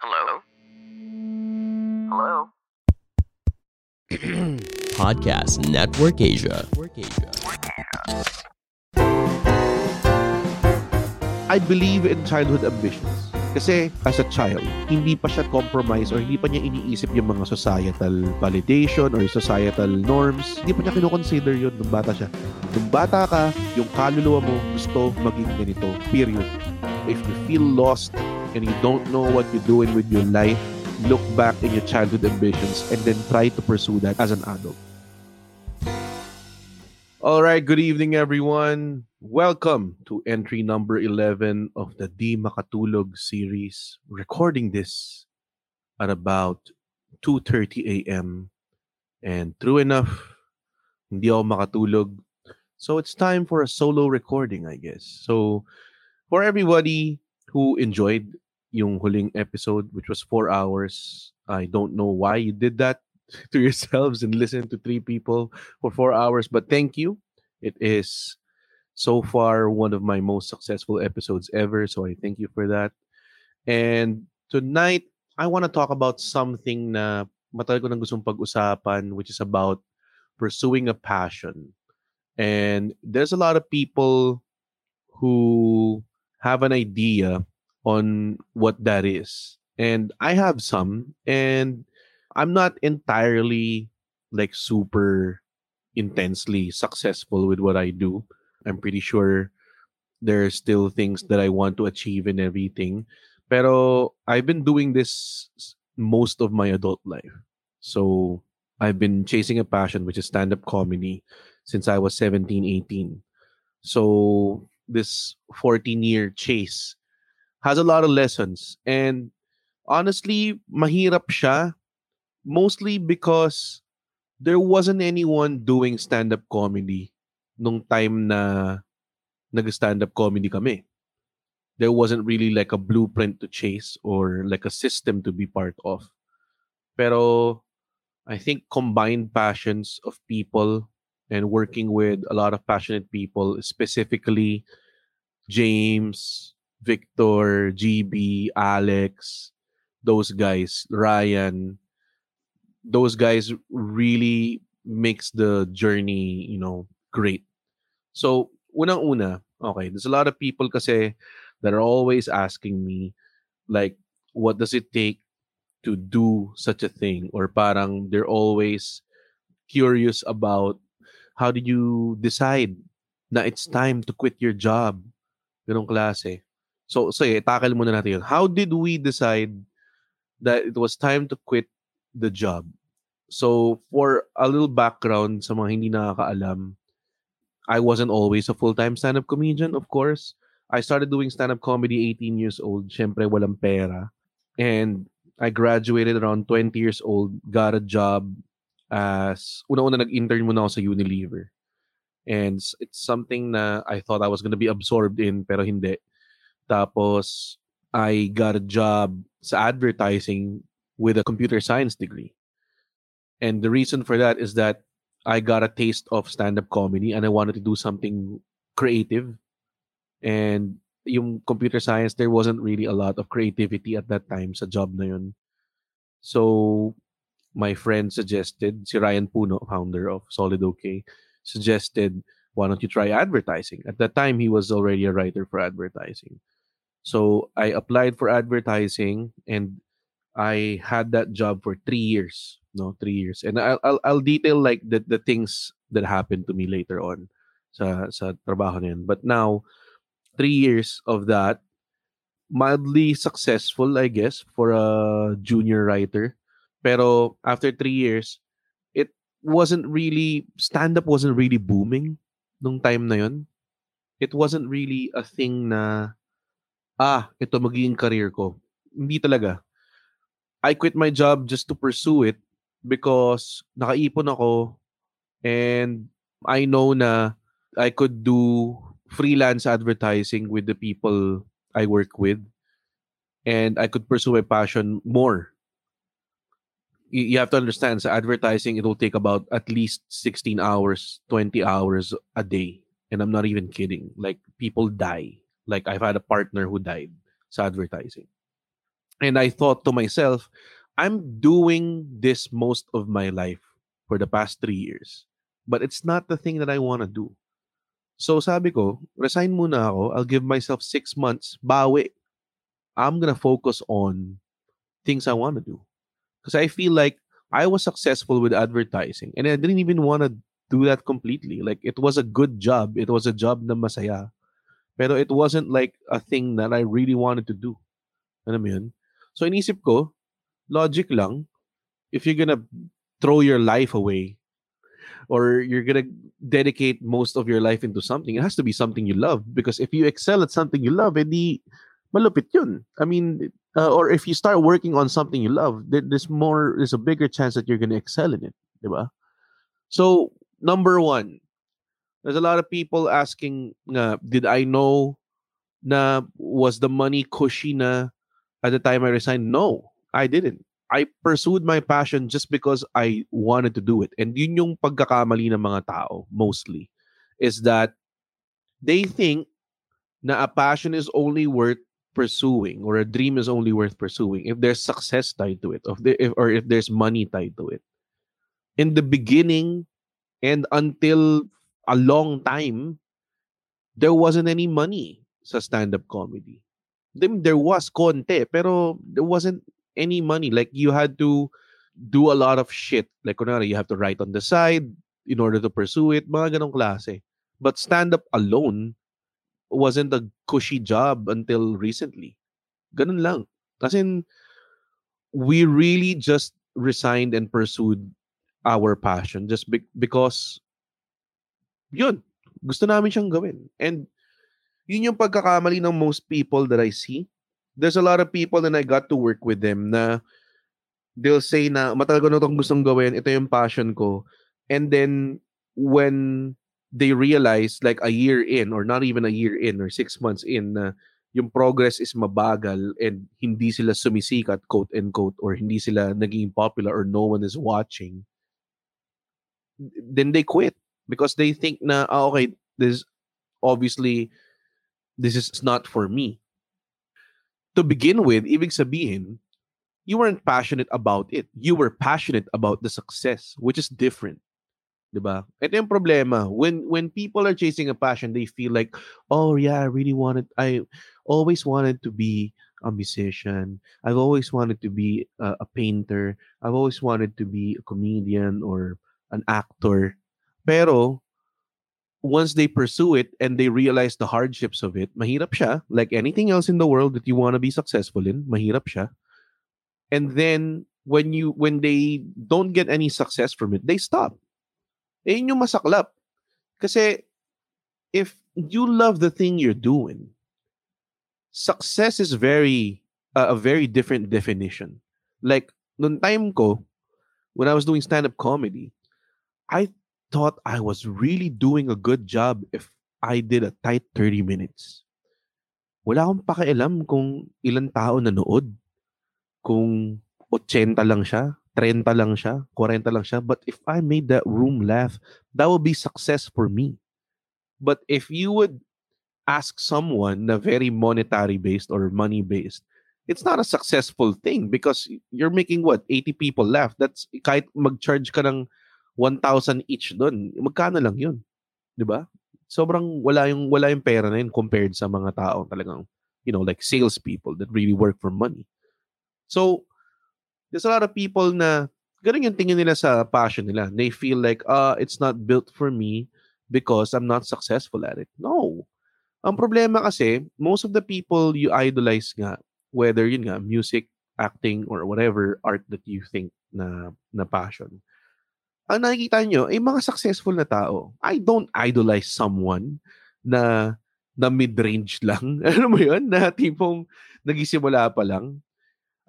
Hello? Hello? Podcast Network Asia. I believe in childhood ambitions. Kasi as a child, hindi pa siya compromise or hindi pa niya iniisip yung mga societal validation or societal norms. Hindi pa niya kinoconsider yun nung bata siya. Nung bata ka, yung kaluluwa mo gusto maging ganito. Period. If you feel lost and you don't know what you're doing with your life, look back in your childhood ambitions and then try to pursue that as an adult. All right, good evening everyone. Welcome to entry number 11 of the Di Makatulog series. Recording this at about 2:30 a.m. And true enough, hindi ako makatulog. So it's time for a solo recording, I guess. So for everybody who enjoyed yung huling episode which was 4 hours, I don't know why you did that to yourselves and listen to three people for 4 hours, but thank you. It is so far one of my most successful episodes ever, so I thank you for that. And tonight, I want to talk about something na matagal ko nang gustong pag-usapan, which is about pursuing a passion. And there's a lot of people who have an idea on what that is. And I have some, and I'm not entirely like super intensely successful with what I do. I'm pretty sure there are still things that I want to achieve and everything. Pero I've been doing this most of my adult life. So I've been chasing a passion, which is stand up comedy, since I was 17, 18. So this 14 year chase has a lot of lessons. And honestly, mahirap siya mostly because there wasn't anyone doing stand-up comedy nung time na nag-stand-up comedy kami. There wasn't really like a blueprint to chase or like a system to be part of. Pero I think combined passions of people and working with a lot of passionate people, specifically James, Victor, GB, Alex, those guys, Ryan, those guys really makes the journey, you know, great. So, unang-una, okay, there's a lot of people kasi that are always asking me, like, what does it take to do such a thing? Or parang they're always curious about how did you decide na it's time to quit your job? Ganong klase. So, so eh, tackle muna natin yun. How did we decide that it was time to quit the job? So, for a little background sa mga hindi nakakaalam, I wasn't always a full-time stand-up comedian, of course. I started doing stand-up comedy 18 years old. Siyempre, walang pera. And I graduated around 20 years old, got a job as, una-una nag-intern muna ako sa Unilever. And it's something na I thought I was gonna be absorbed in, pero hindi. Tapos, I got a job sa advertising with a computer science degree. And the reason for that is that I got a taste of stand-up comedy and I wanted to do something creative. And yung computer science, there wasn't really a lot of creativity at that time sa job na yun. So, my friend suggested, si Ryan Puno, founder of Solid OK, suggested, why don't you try advertising? At that time, he was already a writer for advertising. So, I applied for advertising and I had that job for three years. No, three years. And I'll, I'll, I'll detail like the, the things that happened to me later on sa, sa trabaho na yun. But now, three years of that, mildly successful, I guess, for a junior writer. Pero after three years, it wasn't really, stand-up wasn't really booming nung time na yun. It wasn't really a thing na ah, ito magiging career ko. Hindi talaga. I quit my job just to pursue it because nakaipon ako and I know na I could do freelance advertising with the people I work with and I could pursue my passion more. You have to understand sa advertising it will take about at least 16 hours, 20 hours a day. And I'm not even kidding. Like people die. Like I've had a partner who died sa advertising. And I thought to myself, I'm doing this most of my life for the past three years. But it's not the thing that I want to do. So sabi ko, resign muna ako. I'll give myself six months. Bawi. I'm gonna focus on things I want to do. Because I feel like I was successful with advertising and I didn't even want to do that completely. Like it was a good job. It was a job na masaya. Pero it wasn't like a thing that I really wanted to do. Alam yun? So inisip ko, logic lang, if you're gonna throw your life away or you're gonna dedicate most of your life into something, it has to be something you love. Because if you excel at something you love, edi malupit yun. I mean, uh, or if you start working on something you love, there's more, there's a bigger chance that you're gonna excel in it. Diba? So, number one, there's a lot of people asking, nga, did I know na was the money cushy na at the time I resigned? No, I didn't. I pursued my passion just because I wanted to do it. And yun yung pagkakamali ng mga tao, mostly, is that they think na a passion is only worth pursuing or a dream is only worth pursuing if there's success tied to it of the, if, or if there's money tied to it. In the beginning and until a long time, there wasn't any money sa stand-up comedy. Then there was konti, pero there wasn't any money. Like you had to do a lot of shit. Like kunwari, you have to write on the side in order to pursue it. Mga ganong klase. But stand-up alone wasn't a cushy job until recently. Ganun lang. As in, we really just resigned and pursued our passion just be- because yun, gusto namin siyang gawin. And yun yung pagkakamali ng most people that I see. There's a lot of people and I got to work with them na they'll say na matagal ko na itong gustong gawin, ito yung passion ko. And then when they realize like a year in or not even a year in or six months in na yung progress is mabagal and hindi sila sumisikat quote and quote or hindi sila naging popular or no one is watching then they quit because they think na ah, okay this obviously this is not for me to begin with ibig sabihin you weren't passionate about it you were passionate about the success which is different 'di ba? Ito yung problema. When when people are chasing a passion, they feel like, "Oh yeah, I really wanted I always wanted to be a musician. I've always wanted to be a, a painter. I've always wanted to be a comedian or an actor." Pero once they pursue it and they realize the hardships of it, mahirap siya. Like anything else in the world that you want to be successful in, mahirap siya. And then when you when they don't get any success from it, they stop. Eh, yun yung masaklap. Kasi, if you love the thing you're doing, success is very, uh, a very different definition. Like, nung time ko, when I was doing stand-up comedy, I thought I was really doing a good job if I did a tight 30 minutes. Wala akong pakialam kung ilang tao nanood. Kung 80 lang siya, 30 lang siya, 40 lang siya. But if I made that room laugh, that would be success for me. But if you would ask someone na very monetary based or money based, it's not a successful thing because you're making what 80 people laugh. That's kahit mag-charge ka ng 1,000 each doon, magkano lang 'yun? 'Di ba? Sobrang wala yung wala yung pera na yun compared sa mga tao talagang you know like salespeople that really work for money. So there's a lot of people na ganun yung tingin nila sa passion nila. They feel like, uh, it's not built for me because I'm not successful at it. No. Ang problema kasi, most of the people you idolize nga, whether yun nga, music, acting, or whatever art that you think na, na passion, ang nakikita nyo ay mga successful na tao. I don't idolize someone na na mid-range lang. Alam mo yun? Na tipong nagisimula pa lang.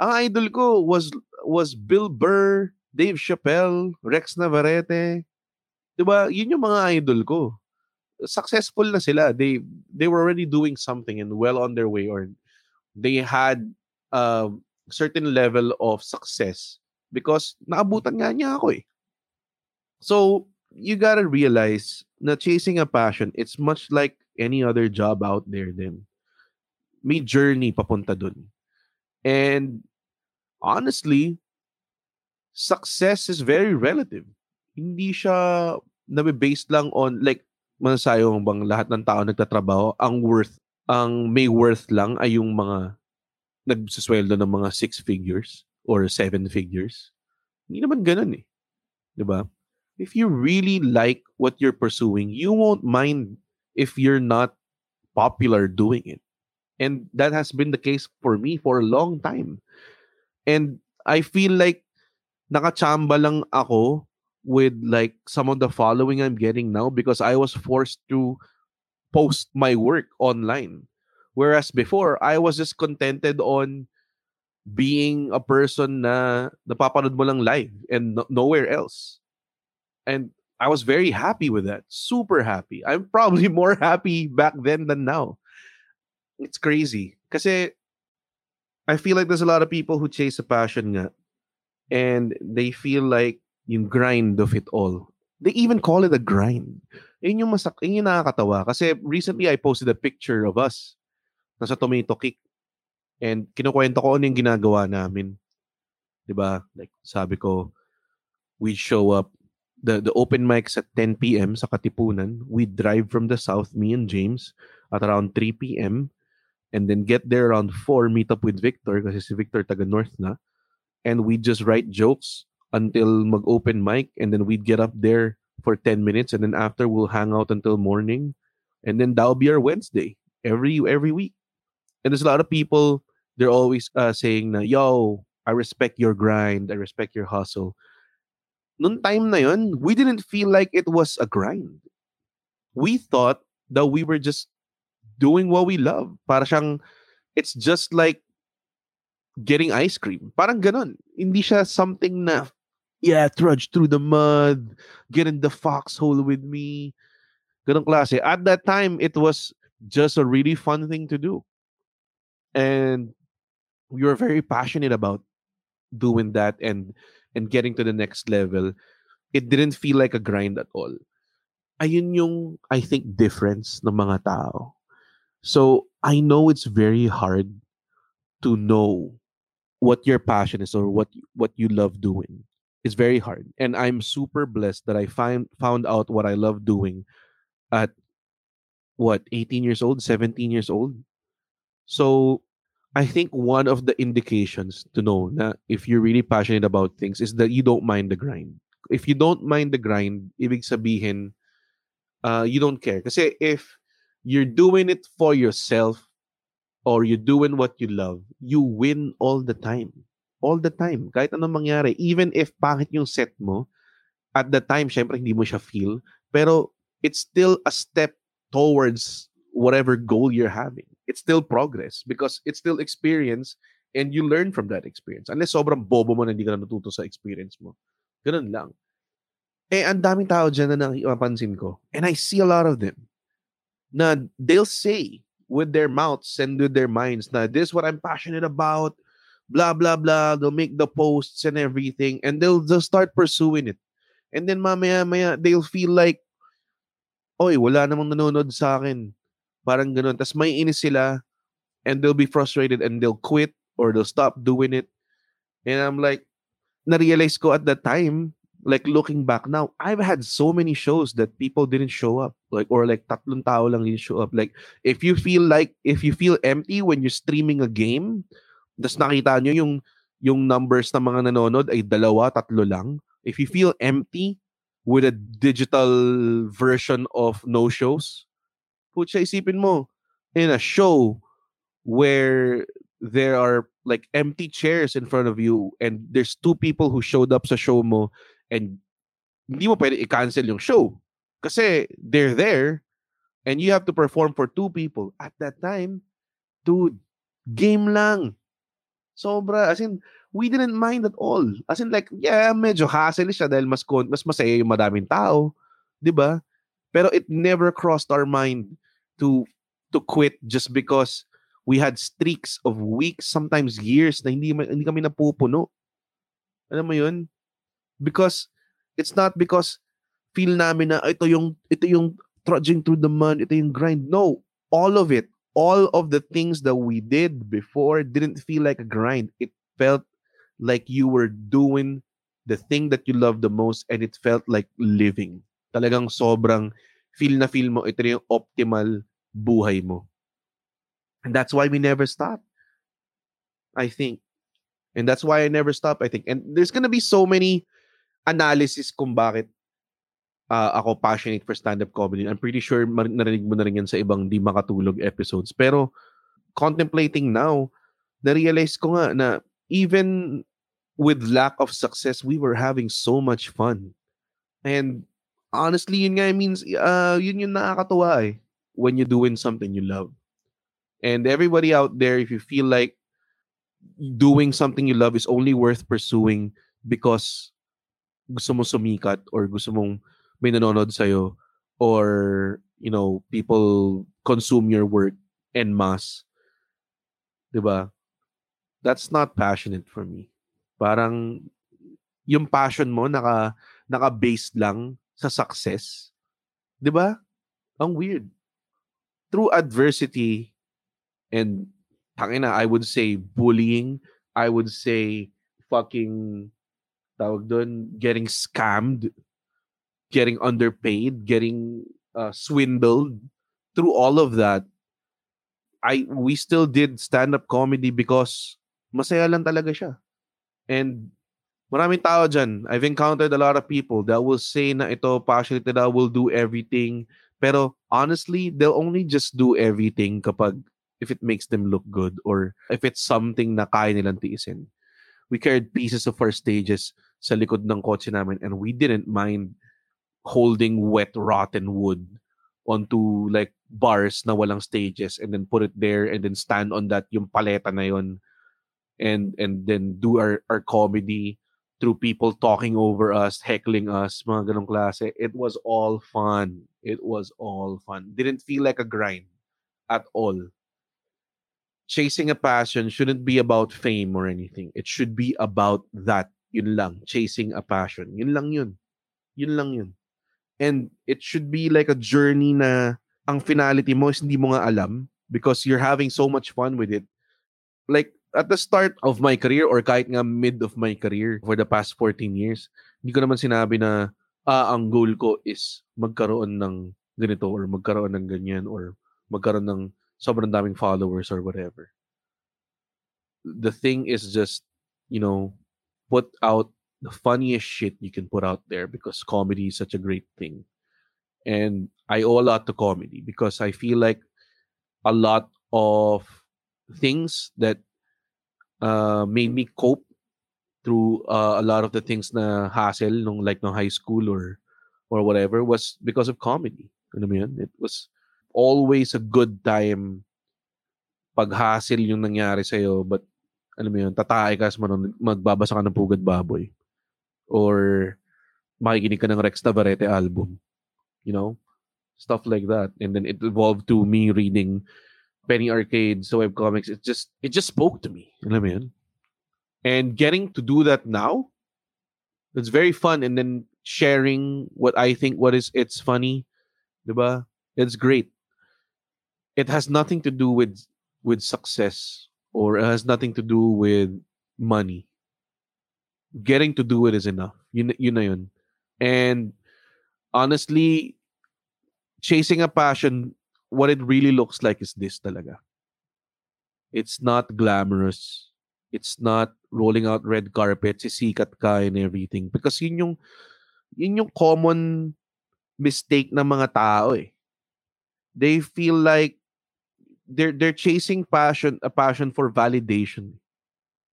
Ang idol ko was was Bill Burr, Dave Chappelle, Rex Navarrete. 'Di ba? Yun yung mga idol ko. Successful na sila. They they were already doing something and well on their way or they had a certain level of success because naabutan nga niya ako eh. So, you gotta realize na chasing a passion, it's much like any other job out there then. May journey papunta dun. And honestly, success is very relative. Hindi siya nabe-based lang on like masasayo bang lahat ng tao nagtatrabaho ang worth ang may worth lang ay yung mga nagsasweldo ng mga six figures or seven figures. Hindi naman ganun eh. 'Di ba? If you really like what you're pursuing, you won't mind if you're not popular doing it. And that has been the case for me for a long time. And I feel like nakachamba lang ako with like some of the following I'm getting now because I was forced to post my work online. Whereas before, I was just contented on being a person na napapanood mo lang live and no- nowhere else. And I was very happy with that. Super happy. I'm probably more happy back then than now. It's crazy. Kasi eh, I feel like there's a lot of people who chase a passion nga and they feel like yung grind of it all. They even call it a grind. Yun yung, masak yun yung nakakatawa. Kasi recently I posted a picture of us nasa tomato kick and kinukwento ko ano yung ginagawa namin. ba? Like sabi ko, we show up the the open mics at 10 p.m. sa Katipunan. We drive from the south, me and James, at around 3 p.m. And then get there around 4, meet up with Victor kasi si Victor taga North na. And we just write jokes until mag-open mic and then we'd get up there for 10 minutes and then after we'll hang out until morning. And then that'll be our Wednesday every every week. And there's a lot of people they're always uh, saying na, yo, I respect your grind, I respect your hustle. Noong time na yun, we didn't feel like it was a grind. We thought that we were just doing what we love. Para siyang, it's just like getting ice cream. Parang ganon. Hindi siya something na, yeah, trudge through the mud, get in the foxhole with me. Ganong klase. At that time, it was just a really fun thing to do. And we were very passionate about doing that and and getting to the next level. It didn't feel like a grind at all. Ayun yung, I think, difference ng mga tao. So, I know it's very hard to know what your passion is or what what you love doing. It's very hard. And I'm super blessed that I find found out what I love doing at what, 18 years old, 17 years old. So, I think one of the indications to know na if you're really passionate about things is that you don't mind the grind. If you don't mind the grind, ibig sabihin, uh, you don't care. Kasi if you're doing it for yourself or you're doing what you love, you win all the time. All the time. Kahit anong mangyari. Even if pangit yung set mo, at the time, syempre hindi mo siya feel, pero it's still a step towards whatever goal you're having. It's still progress because it's still experience and you learn from that experience. Unless sobrang bobo mo na hindi ka na natuto sa experience mo. Ganun lang. Eh, ang daming tao dyan na napansin ko. And I see a lot of them. Na they'll say with their mouths and with their minds na this is what I'm passionate about, blah, blah, blah. They'll make the posts and everything and they'll just start pursuing it. And then mamaya, maya, they'll feel like, oy, wala namang nanonood sa akin. Parang ganun. Tapos may inis sila and they'll be frustrated and they'll quit or they'll stop doing it. And I'm like, na-realize ko at that time, like looking back now, I've had so many shows that people didn't show up. Like, or like tatlong tao lang didn't show up. Like, if you feel like, if you feel empty when you're streaming a game, tapos nakita nyo yung, yung numbers ng mga nanonood ay dalawa, tatlo lang. If you feel empty with a digital version of no shows, putya isipin mo, in a show where there are like empty chairs in front of you and there's two people who showed up sa show mo and hindi mo pwede i-cancel yung show. Kasi they're there and you have to perform for two people at that time, dude, game lang. Sobra. As in, we didn't mind at all. As in like, yeah, medyo hassle siya dahil mas, mas masaya yung madaming tao. ba? Pero it never crossed our mind to to quit just because we had streaks of weeks, sometimes years na hindi, hindi kami napupuno. Alam mo yun? Because it's not because feel namin na ito yung ito yung trudging through the mud, ito yung grind. No, all of it, all of the things that we did before didn't feel like a grind. It felt like you were doing the thing that you love the most and it felt like living. Talagang sobrang feel na feel mo ito yung optimal buhay mo. And that's why we never stop. I think. And that's why I never stop, I think. And there's gonna be so many analysis kung bakit uh, ako passionate for stand-up comedy. I'm pretty sure mar- narinig mo na rin yan sa ibang di makatulog episodes. Pero contemplating now, na-realize ko nga na even with lack of success, we were having so much fun. And honestly, yun nga means, uh, yun yung nakakatuwa eh, when you're doing something you love. And everybody out there, if you feel like doing something you love is only worth pursuing because gusto mo sumikat or gusto mong may nanonood sa'yo or, you know, people consume your work en masse. 'Di ba? That's not passionate for me. Parang yung passion mo naka naka-based lang sa success. 'Di ba? Ang weird. Through adversity and tangina, I would say bullying, I would say fucking tawag doon, getting scammed, getting underpaid, getting uh, swindled. Through all of that, I we still did stand-up comedy because masaya lang talaga siya. And maraming tao dyan. I've encountered a lot of people that will say na ito, passionate na will do everything. Pero honestly, they'll only just do everything kapag if it makes them look good or if it's something na kaya nilang tiisin. We carried pieces of our stages sa likod ng kotse namin and we didn't mind holding wet rotten wood onto like bars na walang stages and then put it there and then stand on that yung paleta na yon and and then do our our comedy through people talking over us, heckling us, mga ganong klase. It was all fun. It was all fun. Didn't feel like a grind at all. Chasing a passion shouldn't be about fame or anything. It should be about that. Yun lang. Chasing a passion. Yun lang yun. Yun lang yun. And it should be like a journey na ang finality mo is hindi mo nga alam because you're having so much fun with it. Like, at the start of my career or kahit nga mid of my career for the past 14 years, hindi ko naman sinabi na ah, ang goal ko is magkaroon ng ganito or magkaroon ng ganyan or magkaroon ng sobrang daming followers or whatever. The thing is just, you know, put out the funniest shit you can put out there because comedy is such a great thing. And I owe a lot to comedy because I feel like a lot of things that uh, made me cope through uh, a lot of the things na hassle nung like no high school or or whatever was because of comedy. Alam mo yun? It was always a good time pag hassle yung nangyari sa'yo but alam mo yun, tatae ka man magbabasa ka ng Pugad Baboy or makikinig ka ng Rex Navarrete album. You know? Stuff like that. And then it evolved to me reading Penny Arcade, so web comics. It just it just spoke to me. Alam mo yun? And getting to do that now, it's very fun. And then sharing what I think what is it's funny, diba? It's great. It has nothing to do with with success or it has nothing to do with money. Getting to do it is enough. Yun, yun na yun. And honestly, chasing a passion, what it really looks like is this talaga. It's not glamorous. It's not rolling out red carpet, sisikat ka and everything. Because yun yung, yun yung common mistake ng mga tao eh. They feel like they're they're chasing passion a passion for validation.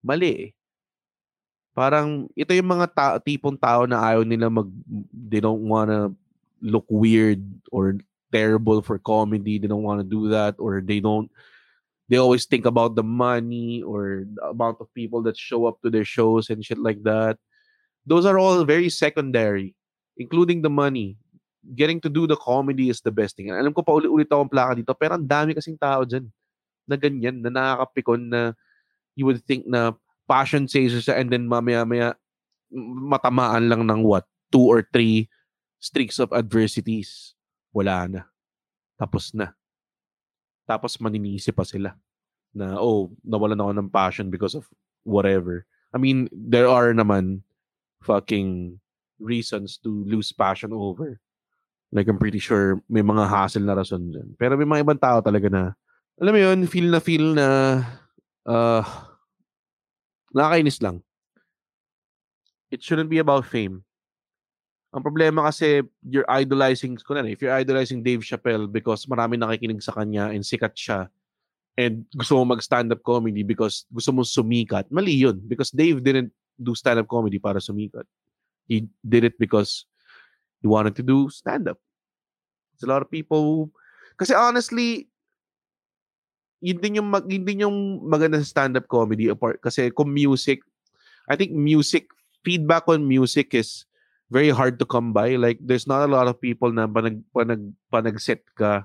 Mali eh. Parang ito yung mga ta- tipong tao na ayaw nila mag they don't wanna look weird or terrible for comedy. They don't want to do that, or they don't. They always think about the money or the amount of people that show up to their shows and shit like that. Those are all very secondary, including the money. Getting to do the comedy is the best thing. And alam ko pa ulit-ulit akong plaka dito, pero ang dami kasing tao dyan na ganyan, na nakakapikon na you would think na passion chaser siya and then mamaya-maya matamaan lang ng what? Two or three streaks of adversities. Wala na. Tapos na. Tapos maninisi pa sila na, oh, nawalan ako ng passion because of whatever. I mean, there are naman fucking reasons to lose passion over. Like, I'm pretty sure may mga hassle na rason dyan. Pero may mga ibang tao talaga na, alam mo yun, feel na feel na, uh, nakakainis lang. It shouldn't be about fame. Ang problema kasi, you're idolizing, kunwari, if you're idolizing Dave Chappelle because marami nakikinig sa kanya and sikat siya, and gusto mo mag-stand-up comedy because gusto mo sumikat, mali yun. Because Dave didn't do stand-up comedy para sumikat. He did it because he wanted to do stand-up. There's a lot of people who, kasi honestly, yun din yung, mag, yun din yung maganda sa stand-up comedy apart. Kasi kung music, I think music, feedback on music is very hard to come by. Like, there's not a lot of people na panag, panag, panag-set ka,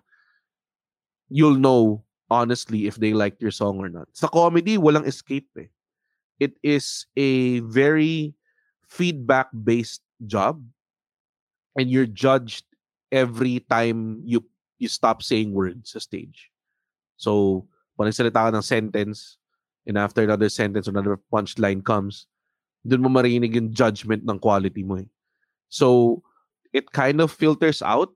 you'll know, honestly, if they liked your song or not. Sa comedy, walang escape eh. It is a very feedback-based job. And you're judged every time you you stop saying words sa stage. So, pag nagsalita ka ng sentence, and after another sentence, another punchline comes, dun mo marinig yung judgment ng quality mo eh. So, it kind of filters out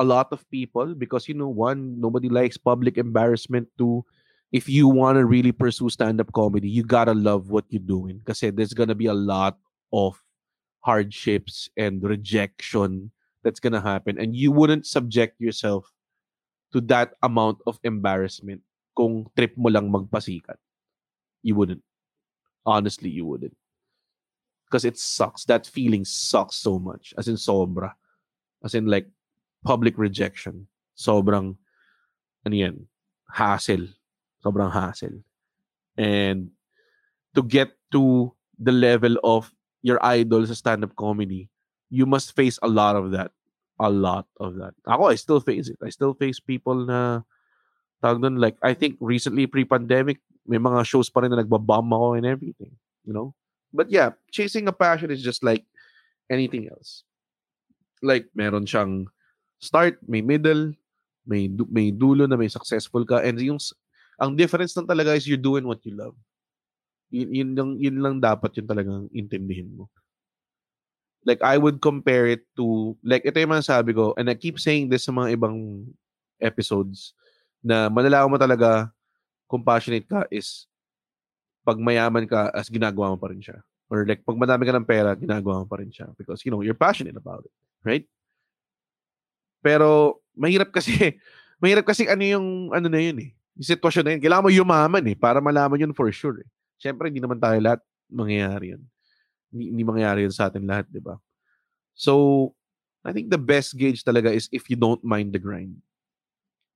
a lot of people because, you know, one, nobody likes public embarrassment. Two, if you want to really pursue stand-up comedy, you gotta love what you're doing because there's gonna be a lot of hardships and rejection that's gonna happen and you wouldn't subject yourself to that amount of embarrassment kung trip mo lang magpasikat. You wouldn't. Honestly, you wouldn't. Because it sucks. That feeling sucks so much. As in sobra. As in like public rejection. Sobrang, ano yan, hassle. Sobrang hassle. And to get to the level of your idol sa stand-up comedy, you must face a lot of that. A lot of that. Ako, I still face it. I still face people na like, I think recently, pre-pandemic, may mga shows pa rin na nagbabomb ako and everything. You know? But yeah, chasing a passion is just like anything else. Like, meron siyang start, may middle, may, may dulo na may successful ka. And yung, ang difference lang talaga is you're doing what you love. Yun, yun, lang, yun lang dapat yun talagang intindihin mo. Like, I would compare it to, like, ito yung mga sabi ko, and I keep saying this sa mga ibang episodes, na malalaman mo talaga kung passionate ka is pag mayaman ka as ginagawa mo pa rin siya. Or like, pag madami ka ng pera, ginagawa mo pa rin siya. Because, you know, you're passionate about it. Right? Pero, mahirap kasi, mahirap kasi ano yung, ano na yun eh. Yung sitwasyon na yun. Kailangan mo yumaman eh, para malaman yun for sure eh. Siyempre, hindi naman tayo lahat mangyayari yun. Hindi, hindi mangyayari yun sa atin lahat, di ba? So, I think the best gauge talaga is if you don't mind the grind.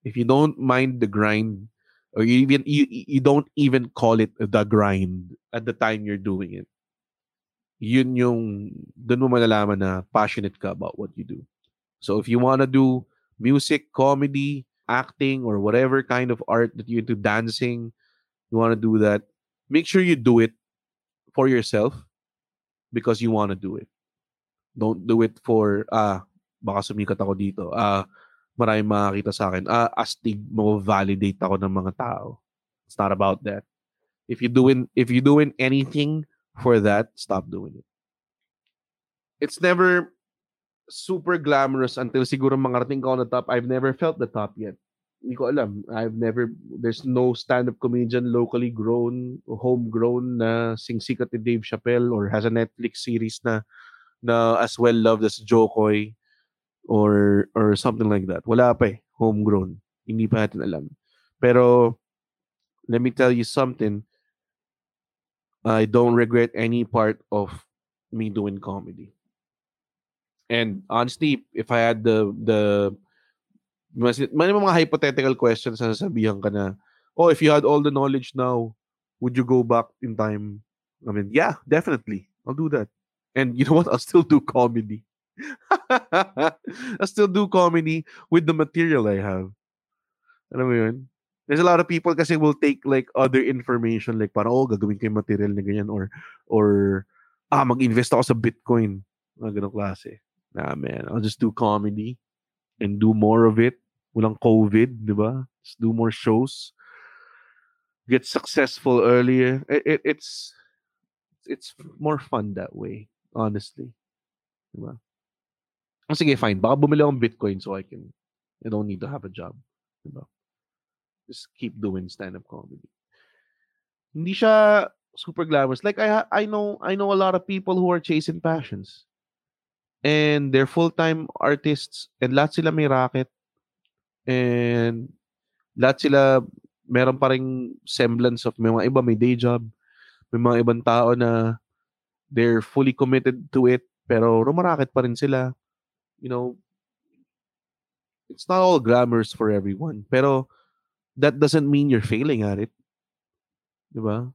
If you don't mind the grind, or you even you, you don't even call it the grind at the time you're doing it. Yun yung doon mo malalaman na passionate ka about what you do. So if you want to do music, comedy, acting, or whatever kind of art that you're into, dancing, you want to do that, make sure you do it for yourself because you want to do it. Don't do it for, ah, baka sumikat ako dito. Ah, maraming makakita sa akin. Ah, astig mo validate ako ng mga tao. It's not about that. If you doing if you doing anything for that, stop doing it. It's never super glamorous until siguro mangarating ka on the top. I've never felt the top yet. Hindi ko alam. I've never, there's no stand-up comedian locally grown, homegrown na singsikat ni Dave Chappelle or has a Netflix series na na as well loved as Jokoy or or something like that. Wala pa eh. Homegrown. Hindi pa natin alam. Pero let me tell you something. I don't regret any part of me doing comedy. And honestly, if I had the the Mas, may mga hypothetical questions na sasabihan ka na, oh, if you had all the knowledge now, would you go back in time? I mean, yeah, definitely. I'll do that. And you know what? I'll still do comedy. I'll still do comedy with the material I have. Alam mo yun? There's a lot of people kasi will take like other information like para oh, gagawin ko yung material na ganyan or, or, ah, mag-invest ako sa Bitcoin. Mga ganong klase. Nah, man. I'll just do comedy and do more of it. Walang COVID, di ba? Just do more shows. Get successful earlier. It, it, it's it's more fun that way, honestly. Di ba? Oh, sige, fine. Baka bumili akong Bitcoin so I can, I don't need to have a job. Di ba? Just keep doing stand-up comedy. Hindi siya super glamorous. Like I I know I know a lot of people who are chasing passions. And they're full-time artists and lahat sila may racket. And lahat sila meron pa ring semblance of may mga iba may day job. May mga ibang tao na they're fully committed to it pero rumaraket pa rin sila. You know, it's not all glamorous for everyone. Pero that doesn't mean you're failing at it. 'Di ba?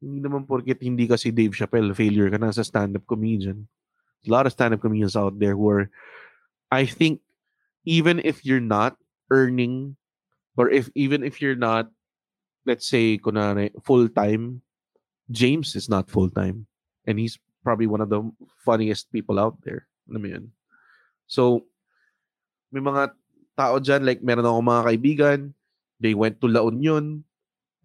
Hindi naman porket hindi ka si Dave Chappelle, failure ka na sa stand-up comedian. a lot of stand-up comedians out there who are I think even if you're not earning or if even if you're not let's say kunwari, full-time James is not full-time and he's probably one of the funniest people out there alam mo yun so may mga tao dyan like meron ako mga kaibigan they went to La Union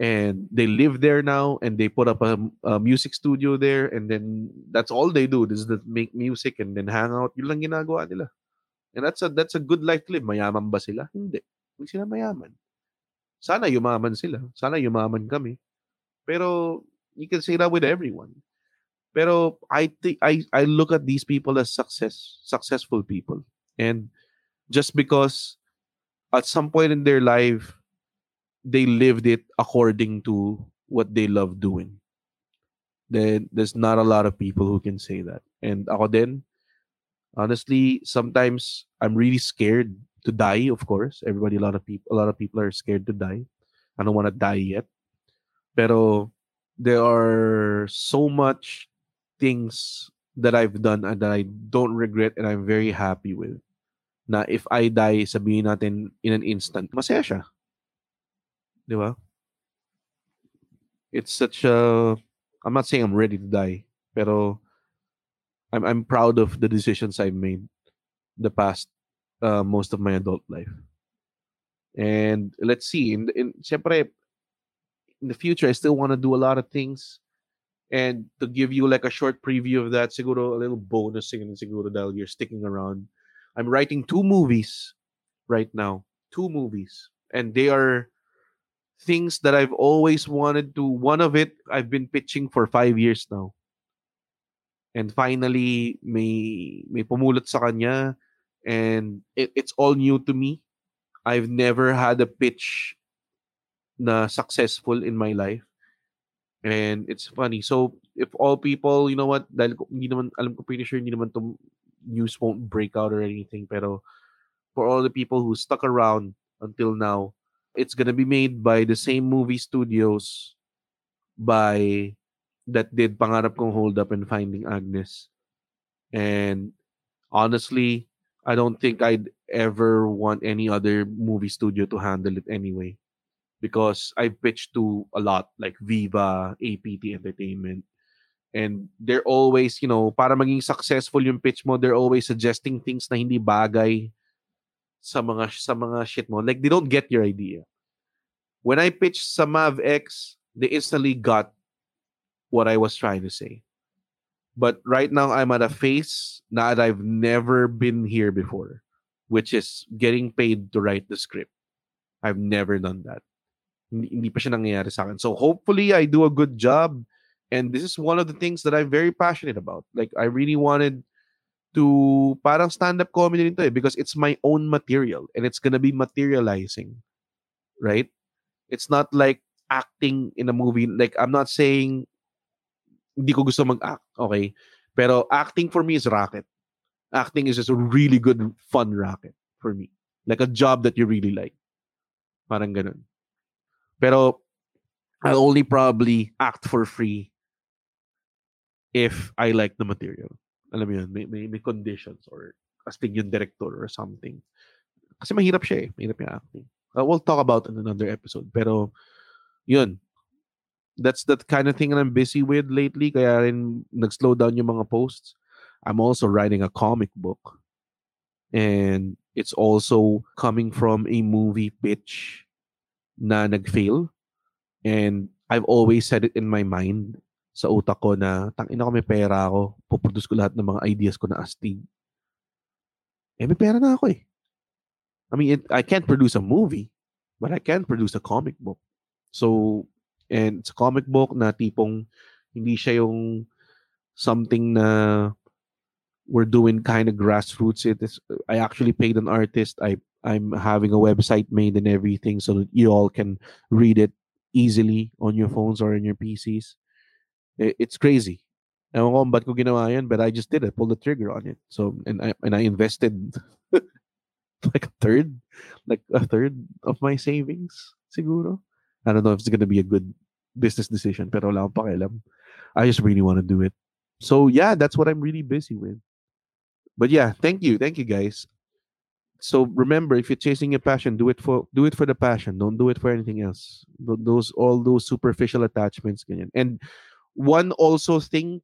and they live there now and they put up a, a, music studio there and then that's all they do is that make music and then hang out yun lang ginagawa nila. And that's a that's a good life to live. Mayaman ba sila? Hindi. Hindi sila mayaman. Sana yumaman sila. Sana yumaman kami. Pero you can say that with everyone pero I think I I look at these people as success successful people and just because at some point in their life they lived it according to what they love doing. Then there's not a lot of people who can say that. And ako din, honestly, sometimes I'm really scared to die, of course. Everybody, a lot of people, a lot of people are scared to die. I don't want to die yet. Pero there are so much things that I've done and that I don't regret and I'm very happy with. Na if I die, sabihin natin in an instant, masaya siya. Di ba? It's such a I'm not saying I'm ready to die, pero I'm I'm proud of the decisions I've made the past uh, most of my adult life. And let's see, in, in syempre, in the future, I still want to do a lot of things. And to give you like a short preview of that, siguro a little bonus siguro, siguro dahil you're sticking around. I'm writing two movies right now. Two movies. And they are things that I've always wanted to. One of it, I've been pitching for five years now. And finally, may, may pumulot sa kanya. And it, it's all new to me. I've never had a pitch na successful in my life. And it's funny. So, if all people, you know what, dahil hindi naman, alam ko pretty sure hindi naman to news won't break out or anything. Pero for all the people who stuck around until now, it's gonna be made by the same movie studios by that did Pangarap Kong Holdap and Finding Agnes. And honestly, I don't think I'd ever want any other movie studio to handle it anyway. Because I've pitched to a lot, like Viva, APT Entertainment. And they're always, you know, para maging successful yung pitch mo, they're always suggesting things na hindi bagay sa mga sa mga shit mo. Like they don't get your idea. When I pitched sa Mav X, they instantly got what I was trying to say. But right now I'm at a phase that I've never been here before, which is getting paid to write the script. I've never done that. Hindi, hindi pa siya nangyayari sa akin. So hopefully I do a good job. And this is one of the things that I'm very passionate about. Like I really wanted to parang stand-up comedy rin to eh, because it's my own material and it's gonna be materializing. Right? It's not like acting in a movie. Like I'm not saying hindi ko gusto mag-act, okay? Pero acting for me is racket. Acting is just a really good fun racket for me. Like a job that you really like. Parang ganun. Pero I'll only probably act for free if I like the material. Alam mo yun, may, may, may conditions or astig yung director or something. Kasi mahirap siya eh. Mahirap yung acting. Uh, we'll talk about in another episode. Pero, yun. That's the kind of thing that I'm busy with lately. Kaya rin nag-slow down yung mga posts. I'm also writing a comic book. And it's also coming from a movie pitch na nag-fail. And I've always said it in my mind sa utak ko na tang ina ko may pera ako, puproduce ko lahat ng mga ideas ko na astig. Eh may pera na ako eh. I mean, it, I can't produce a movie, but I can produce a comic book. So, and it's a comic book na tipong hindi siya yung something na we're doing kind of grassroots. It is, I actually paid an artist. I I'm having a website made and everything so that you all can read it easily on your phones or in your PCs. It's crazy. Ewan ko ba't ko ginawa yan, but I just did it. Pull the trigger on it. So, and I, and I invested like a third, like a third of my savings, siguro. I don't know if it's gonna be a good business decision, pero. I just really want to do it. So yeah, that's what I'm really busy with. But yeah, thank you, thank you guys. So remember, if you're chasing your passion, do it for do it for the passion. Don't do it for anything else. Those all those superficial attachments. And one also thing,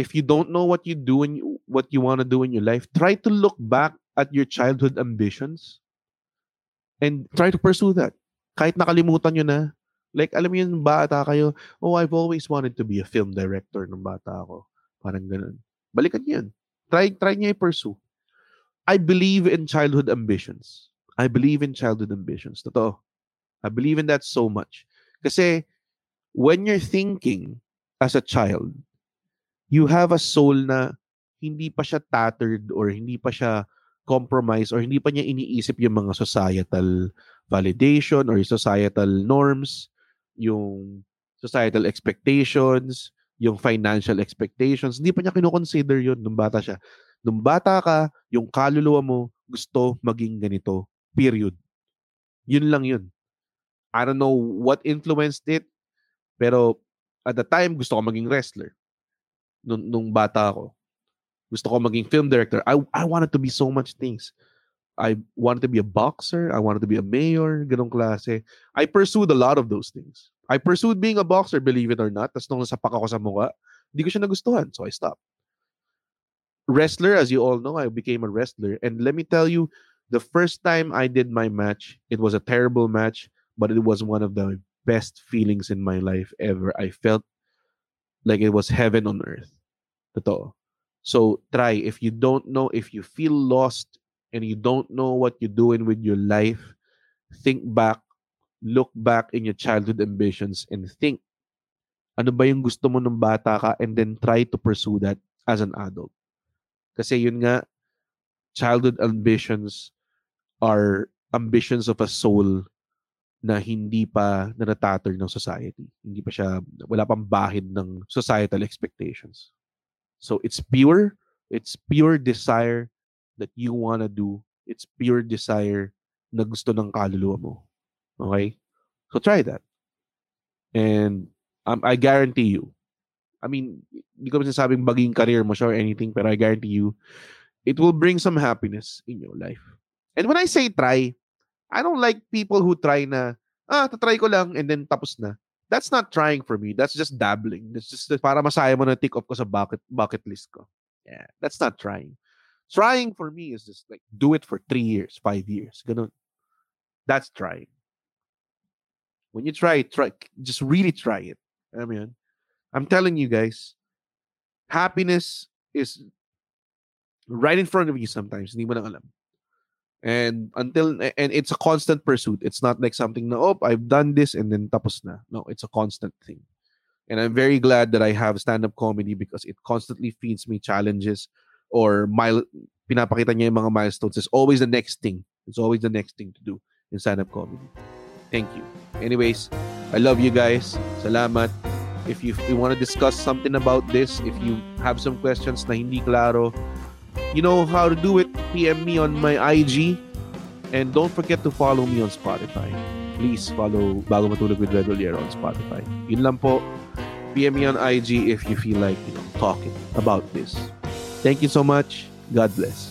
if you don't know what you do and what you want to do in your life, try to look back at your childhood ambitions and try to pursue that. Kahit nakalimutan nyo na, like, alam mo yun, bata kayo, oh, I've always wanted to be a film director ng bata ako. Parang ganun. Balikan yun. Try, try nyo i-pursue. I believe in childhood ambitions. I believe in childhood ambitions. Totoo. I believe in that so much. Kasi, when you're thinking as a child, you have a soul na hindi pa siya tattered or hindi pa siya compromise or hindi pa niya iniisip yung mga societal validation or societal norms, yung societal expectations, yung financial expectations. Hindi pa niya kinoconsider yun nung bata siya. Nung bata ka, yung kaluluwa mo gusto maging ganito. Period. Yun lang yun. I don't know what influenced it, pero at the time, gusto ko maging wrestler. Nung, nung bata ako. Gusto ko maging film director. I, I wanted to be so much things. I wanted to be a boxer. I wanted to be a mayor. Ganong klase. I pursued a lot of those things. I pursued being a boxer, believe it or not. Tapos nung nasapak ako sa mukha, hindi ko siya nagustuhan. So I stopped. Wrestler, as you all know, I became a wrestler. And let me tell you, the first time I did my match, it was a terrible match, but it was one of the best feelings in my life ever. I felt like it was heaven on earth. So try if you don't know if you feel lost and you don't know what you're doing with your life, think back, look back in your childhood ambitions and think ano ba yung gusto mo nung bata ka and then try to pursue that as an adult. Kasi yun nga childhood ambitions are ambitions of a soul na hindi pa nanatatter ng society. Hindi pa siya, wala pang bahid ng societal expectations. So it's pure, it's pure desire that you want to do. It's pure desire na gusto ng kaluluwa mo. Okay? So try that. And um, I guarantee you, I mean, hindi ko masasabing baging career mo siya or anything, pero I guarantee you, it will bring some happiness in your life. And when I say try, I don't like people who try na, ah, tatry ko lang and then tapos na. That's not trying for me. That's just dabbling. That's just para masaya mo na tick off ko sa bucket, bucket list ko. Yeah, that's not trying. Trying for me is just like do it for three years, five years. Ganun. That's trying. When you try, try just really try it. I mean, I'm telling you guys, happiness is right in front of you sometimes. Alam. And until and it's a constant pursuit. It's not like something na oh I've done this and then tapos na. No, it's a constant thing. And I'm very glad that I have stand-up comedy because it constantly feeds me challenges or mile pinapakita niya yung mga milestones. It's always the next thing. It's always the next thing to do in stand-up comedy. Thank you. Anyways, I love you guys. Salamat. If you, if you want to discuss something about this, if you have some questions na hindi klaro, you know how to do it. PM me on my IG And don't forget to follow me on Spotify. Please follow Bago Matulog with Red Oliero on Spotify. Yun lang po. PM me on IG if you feel like, you know, talking about this. Thank you so much. God bless.